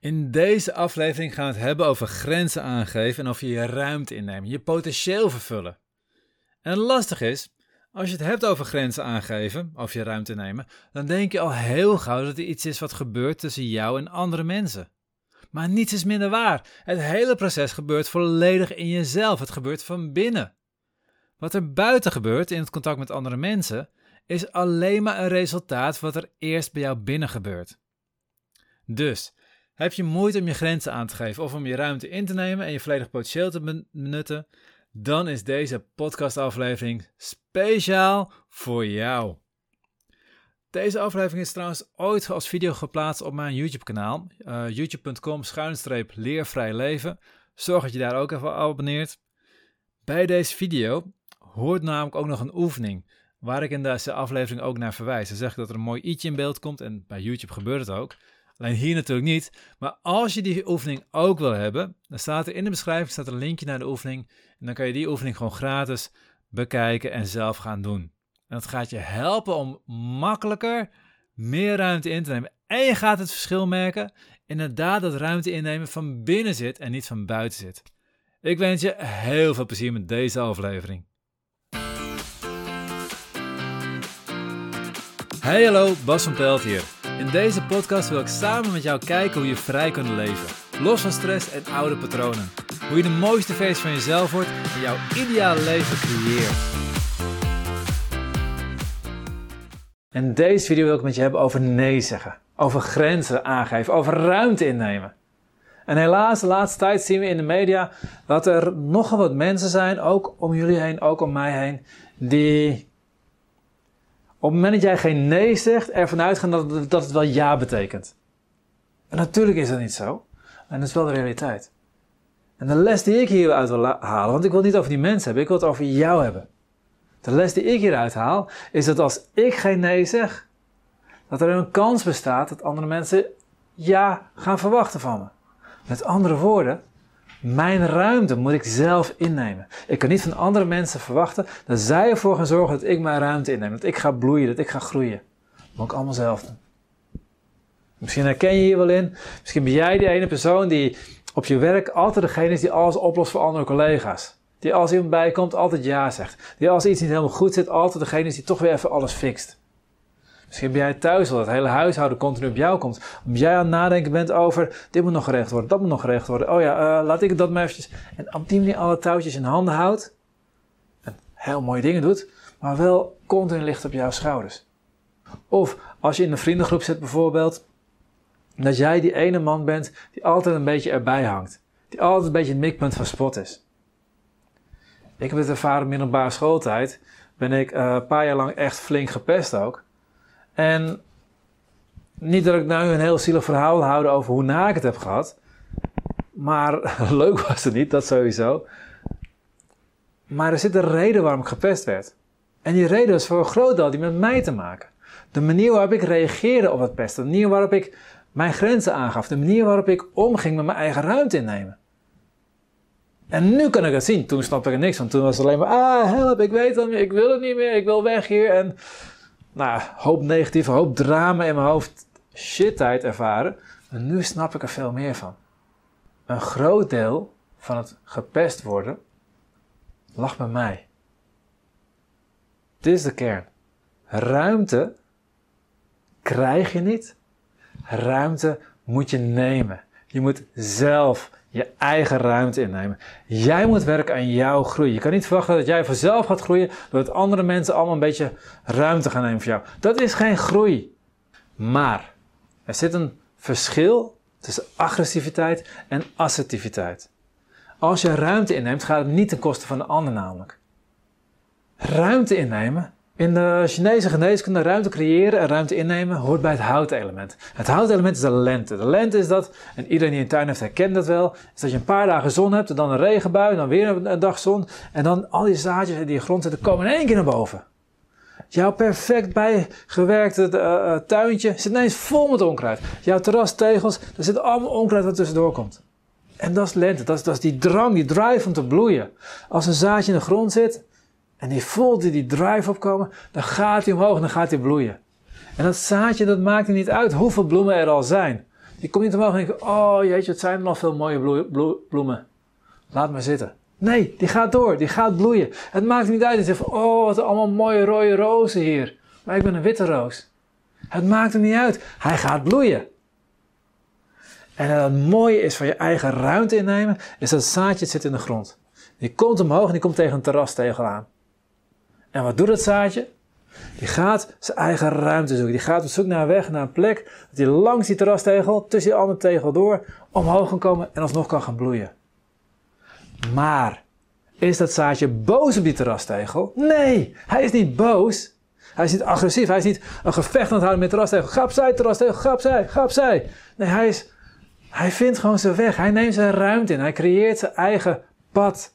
In deze aflevering gaan we het hebben over grenzen aangeven en over je ruimte innemen, je potentieel vervullen. En lastig is, als je het hebt over grenzen aangeven, over je ruimte nemen, dan denk je al heel gauw dat er iets is wat gebeurt tussen jou en andere mensen. Maar niets is minder waar. Het hele proces gebeurt volledig in jezelf. Het gebeurt van binnen. Wat er buiten gebeurt in het contact met andere mensen, is alleen maar een resultaat wat er eerst bij jou binnen gebeurt. Dus, heb je moeite om je grenzen aan te geven of om je ruimte in te nemen en je volledig potentieel te benutten, dan is deze podcastaflevering speciaal voor jou. Deze aflevering is trouwens ooit als video geplaatst op mijn YouTube-kanaal, uh, youtube.com schuinstreep leervrij leven. Zorg dat je daar ook even abonneert. Bij deze video hoort namelijk ook nog een oefening, waar ik in deze aflevering ook naar verwijs. Dan zeg ik dat er een mooi i'tje in beeld komt en bij YouTube gebeurt het ook. Alleen hier natuurlijk niet. Maar als je die oefening ook wil hebben, dan staat er in de beschrijving staat een linkje naar de oefening. En dan kan je die oefening gewoon gratis bekijken en zelf gaan doen. En dat gaat je helpen om makkelijker meer ruimte in te nemen. En je gaat het verschil merken. Inderdaad, dat ruimte innemen van binnen zit en niet van buiten zit. Ik wens je heel veel plezier met deze aflevering. Hey hallo, Bas van Pelt hier. In deze podcast wil ik samen met jou kijken hoe je vrij kunt leven. Los van stress en oude patronen. Hoe je de mooiste versie van jezelf wordt en jouw ideale leven creëert. In deze video wil ik met je hebben over nee zeggen. Over grenzen aangeven. Over ruimte innemen. En helaas, de laatste tijd zien we in de media dat er nogal wat mensen zijn, ook om jullie heen, ook om mij heen, die op het moment dat jij geen nee zegt, ervan uitgaan dat, dat het wel ja betekent. En natuurlijk is dat niet zo. En dat is wel de realiteit. En de les die ik hieruit wil halen, want ik wil het niet over die mensen hebben, ik wil het over jou hebben. De les die ik hieruit haal, is dat als ik geen nee zeg, dat er een kans bestaat dat andere mensen ja gaan verwachten van me. Met andere woorden, mijn ruimte moet ik zelf innemen. Ik kan niet van andere mensen verwachten dat zij ervoor gaan zorgen dat ik mijn ruimte inneem. Dat ik ga bloeien, dat ik ga groeien. Dat moet ik allemaal zelf doen. Misschien herken je hier wel in. Misschien ben jij die ene persoon die op je werk altijd degene is die alles oplost voor andere collega's. Die als iemand bijkomt altijd ja zegt. Die als iets niet helemaal goed zit altijd degene is die toch weer even alles fixt. Misschien ben jij thuis wel, dat het hele huishouden continu op jou komt. Omdat jij aan het nadenken bent over, dit moet nog geregeld worden, dat moet nog geregeld worden. Oh ja, uh, laat ik dat maar eventjes. En op die manier alle touwtjes in handen houdt. En heel mooie dingen doet, maar wel continu ligt op jouw schouders. Of als je in een vriendengroep zit bijvoorbeeld, dat jij die ene man bent die altijd een beetje erbij hangt. Die altijd een beetje het mikpunt van spot is. Ik heb het ervaren middelbare schooltijd. Ben ik uh, een paar jaar lang echt flink gepest ook. En niet dat ik nou een heel zielig verhaal houden over hoe na ik het heb gehad. Maar leuk was het niet, dat sowieso. Maar er zit een reden waarom ik gepest werd. En die reden was voor een groot deel die met mij te maken. De manier waarop ik reageerde op het pesten. De manier waarop ik mijn grenzen aangaf. De manier waarop ik omging met mijn eigen ruimte innemen. En nu kan ik het zien. Toen snapte ik er niks van. Toen was het alleen maar, ah help, ik weet het niet ik wil het niet meer, ik wil weg hier. En nou, hoop negatieve, hoop drama in mijn hoofd, shitheid ervaren. Maar nu snap ik er veel meer van. Een groot deel van het gepest worden lag bij mij. Dit is de kern. Ruimte krijg je niet. Ruimte moet je nemen. Je moet zelf je eigen ruimte innemen. Jij moet werken aan jouw groei. Je kan niet verwachten dat jij vanzelf gaat groeien doordat andere mensen allemaal een beetje ruimte gaan nemen voor jou. Dat is geen groei. Maar er zit een verschil tussen agressiviteit en assertiviteit. Als je ruimte inneemt, gaat het niet ten koste van de ander namelijk. Ruimte innemen in de Chinese geneeskunde ruimte creëren en ruimte innemen hoort bij het houtelement. Het houtelement is de lente. De lente is dat, en iedereen die een tuin heeft herkent dat wel, is dat je een paar dagen zon hebt, en dan een regenbui, dan weer een dag zon, en dan al die zaadjes die in de grond zitten komen in één keer naar boven. Jouw perfect bijgewerkte uh, tuintje zit ineens vol met onkruid. Jouw terrastegels, daar zit allemaal onkruid wat tussendoor komt. En dat is lente, dat is, dat is die drang, die drive om te bloeien. Als een zaadje in de grond zit, en die voelt die drive opkomen, dan gaat hij omhoog en dan gaat hij bloeien. En dat zaadje, dat maakt niet uit hoeveel bloemen er al zijn. Die komt niet omhoog en denkt, oh jeetje, wat zijn er nog veel mooie bloemen. Laat maar zitten. Nee, die gaat door, die gaat bloeien. Het maakt niet uit. Hij zegt, oh wat allemaal mooie rode rozen hier. Maar ik ben een witte roos. Het maakt hem niet uit. Hij gaat bloeien. En het mooie is van je eigen ruimte innemen, is dat het zaadje zit in de grond. Die komt omhoog en die komt tegen een terrastegel aan. En wat doet dat zaadje? Die gaat zijn eigen ruimte zoeken. Die gaat op zoek naar een weg, naar een plek, dat hij langs die terrastegel, tussen die andere tegel door, omhoog kan komen en alsnog kan gaan bloeien. Maar, is dat zaadje boos op die terrastegel? Nee, hij is niet boos. Hij is niet agressief. Hij is niet een gevecht aan het houden met terrastegel. Ga opzij, terrastegel, ga opzij, ga opzij. Nee, hij, is, hij vindt gewoon zijn weg. Hij neemt zijn ruimte in. Hij creëert zijn eigen pad.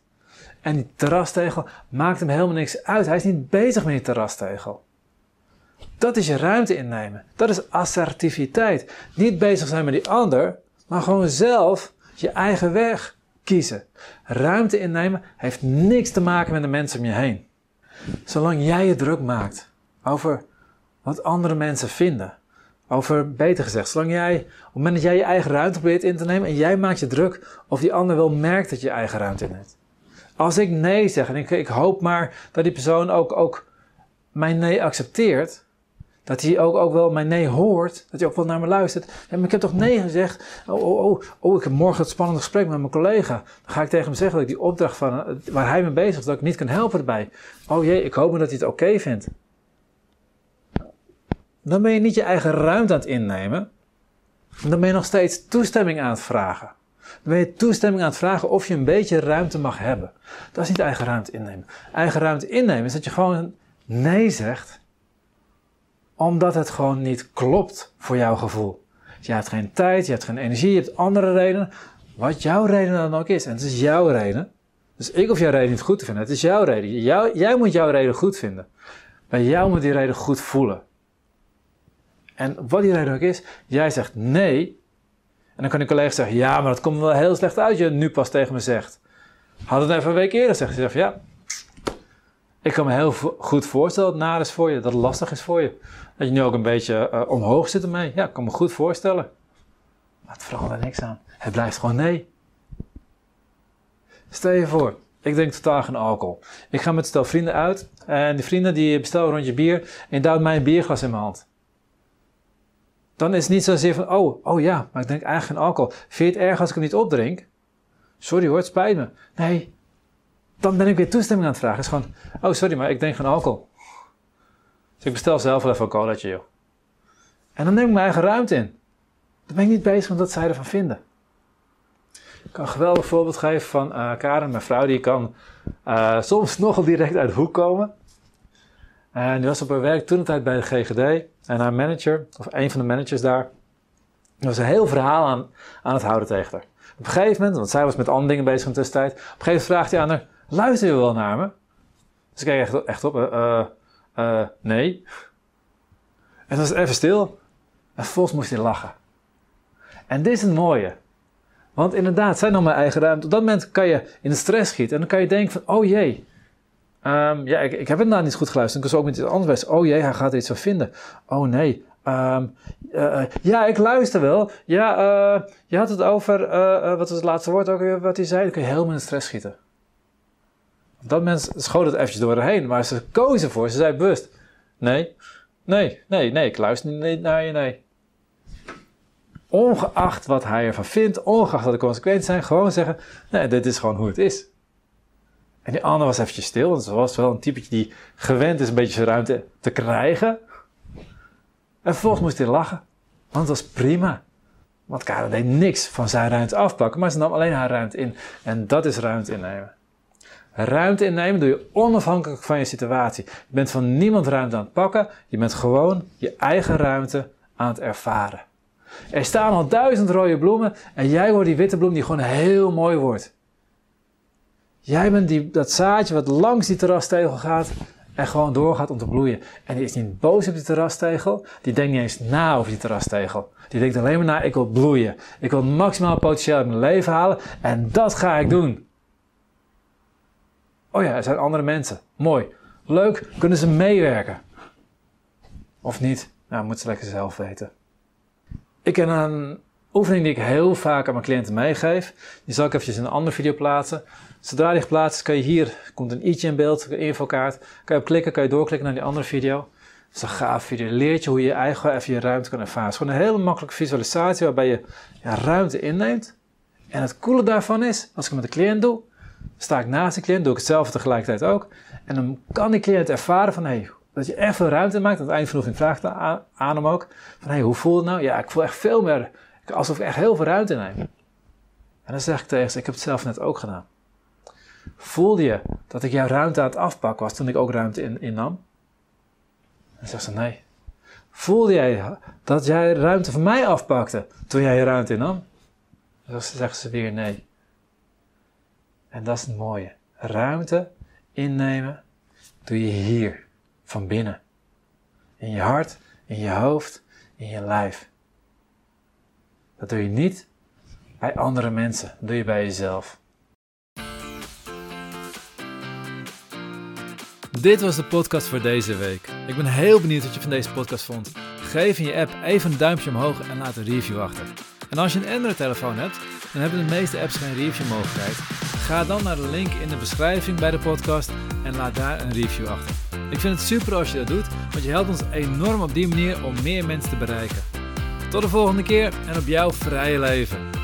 En die terrastegel maakt hem helemaal niks uit. Hij is niet bezig met die terrastegel. Dat is je ruimte innemen. Dat is assertiviteit. Niet bezig zijn met die ander, maar gewoon zelf je eigen weg kiezen. Ruimte innemen heeft niks te maken met de mensen om je heen. Zolang jij je druk maakt over wat andere mensen vinden. Over, beter gezegd, zolang jij, op het moment dat jij je eigen ruimte probeert in te nemen en jij maakt je druk of die ander wel merkt dat je je eigen ruimte inneemt. Als ik nee zeg en ik, ik hoop maar dat die persoon ook, ook mijn nee accepteert, dat hij ook, ook wel mijn nee hoort, dat hij ook wel naar me luistert. Maar ik heb toch nee gezegd? Oh, oh, oh, oh, ik heb morgen het spannende gesprek met mijn collega. Dan ga ik tegen hem zeggen dat ik die opdracht van, waar hij mee bezig is, dat ik niet kan helpen erbij. Oh jee, ik hoop maar dat hij het oké vindt. Dan ben je niet je eigen ruimte aan het innemen. Dan ben je nog steeds toestemming aan het vragen. Ben je toestemming aan het vragen of je een beetje ruimte mag hebben. Dat is niet eigen ruimte innemen. Eigen ruimte innemen is dat je gewoon nee zegt, omdat het gewoon niet klopt voor jouw gevoel. Je hebt geen tijd, je hebt geen energie, je hebt andere redenen. Wat jouw reden dan ook is. En het is jouw reden. Dus ik hoef jouw reden niet goed te vinden. Het is jouw reden. jij moet jouw reden goed vinden. Bij jou moet die reden goed voelen. En wat die reden ook is, jij zegt nee. En dan kan die collega zeggen, ja, maar dat komt wel heel slecht uit, je nu pas tegen me zegt. Had het even een week eerder gezegd. Je zegt, ja, ik kan me heel goed voorstellen dat het naar is voor je, dat het lastig is voor je. Dat je nu ook een beetje uh, omhoog zit ermee. Ja, ik kan me goed voorstellen. Maar het verandert niks aan. Het blijft gewoon nee. Stel je voor, ik drink totaal geen alcohol. Ik ga met stel vrienden uit en die vrienden die bestellen een rondje bier en duwt mij een bierglas in mijn hand dan is het niet zozeer van, oh, oh ja, maar ik drink eigenlijk geen alcohol. Vind je het erg als ik hem niet opdrink? Sorry hoor, het spijt me. Nee, dan ben ik weer toestemming aan het vragen. Het is gewoon, oh sorry, maar ik drink geen alcohol. Dus ik bestel zelf wel even een colaatje, joh. En dan neem ik mijn eigen ruimte in. Dan ben ik niet bezig met wat zij ervan vinden. Ik kan een geweldig voorbeeld geven van uh, Karen, mijn vrouw, die kan uh, soms nogal direct uit de hoek komen. En die was op haar werk toen de tijd bij de GGD. En haar manager, of een van de managers daar, was een heel verhaal aan, aan het houden tegen haar. Op een gegeven moment, want zij was met andere dingen bezig in de tussentijd, op een gegeven moment vraagt hij aan haar, luister je wel naar me? Dus ik keek echt, echt op, uh, uh, nee. En dan was het even stil. En vervolgens moest hij lachen. En dit is het mooie. Want inderdaad, zij nam mijn eigen ruimte. Op dat moment kan je in de stress schieten. En dan kan je denken van, oh jee, Um, ja, ik, ik heb inderdaad niet goed geluisterd. Ik was ook met iets anders bezig. Oh jee, hij gaat er iets van vinden. Oh nee. Um, uh, ja, ik luister wel. Ja, uh, je had het over, wat was het laatste woord ook weer, wat hij zei. Dan kun je helemaal in stress schieten. Dat moment schoot het eventjes door heen, maar ze kozen voor. Ze zei bewust, nee, nee, nee, nee, ik luister niet naar je, nee. Ongeacht wat hij ervan vindt, ongeacht wat de consequenties zijn, gewoon zeggen, nee, dit is gewoon hoe het is. En die ander was eventjes stil, want ze was wel een typetje die gewend is een beetje zijn ruimte te krijgen. En vervolgens moest hij lachen, want het was prima. Want Karen deed niks van zijn ruimte afpakken, maar ze nam alleen haar ruimte in. En dat is ruimte innemen. Ruimte innemen doe je onafhankelijk van je situatie. Je bent van niemand ruimte aan het pakken, je bent gewoon je eigen ruimte aan het ervaren. Er staan al duizend rode bloemen en jij wordt die witte bloem die gewoon heel mooi wordt. Jij bent die, dat zaadje wat langs die terrastegel gaat en gewoon doorgaat om te bloeien. En die is niet boos op die terrastegel. Die denkt niet eens na over die terrastegel. Die denkt alleen maar na, ik wil bloeien. Ik wil maximaal potentieel uit mijn leven halen. En dat ga ik doen. Oh ja, er zijn andere mensen. Mooi. Leuk. Kunnen ze meewerken? Of niet? Nou, moet ze lekker zelf weten. Ik ken een oefening die ik heel vaak aan mijn cliënten meegeef. Die zal ik eventjes in een andere video plaatsen. Zodra die geplaatst is, kan je hier, komt een i'tje in beeld, een infokaart. Kan je op klikken, kan je doorklikken naar die andere video. Dat is een gaaf video. Leert je hoe je eigen even je ruimte kan ervaren. Het is gewoon een hele makkelijke visualisatie waarbij je ja, ruimte inneemt. En het coole daarvan is, als ik het met de cliënt doe, sta ik naast de cliënt, doe ik het zelf tegelijkertijd ook. En dan kan die cliënt ervaren van, hey, dat je veel ruimte maakt. Aan het eind van de vraagt aan hem ook, van hey, hoe voel het nou? Ja, ik voel echt veel meer, alsof ik echt heel veel ruimte neem. En dan zeg ik tegen ze, ik heb het zelf net ook gedaan. Voelde je dat ik jouw ruimte aan het afpakken was toen ik ook ruimte in, innam? En zegt ze nee. Voelde jij dat jij ruimte van mij afpakte toen jij je ruimte innam? Dan zegt ze weer nee. En dat is het mooie. Ruimte innemen doe je hier, van binnen. In je hart, in je hoofd, in je lijf. Dat doe je niet bij andere mensen, dat doe je bij jezelf. Dit was de podcast voor deze week. Ik ben heel benieuwd wat je van deze podcast vond. Geef in je app even een duimpje omhoog en laat een review achter. En als je een Android-telefoon hebt, dan hebben de meeste apps geen review-mogelijkheid. Ga dan naar de link in de beschrijving bij de podcast en laat daar een review achter. Ik vind het super als je dat doet, want je helpt ons enorm op die manier om meer mensen te bereiken. Tot de volgende keer en op jouw vrije leven.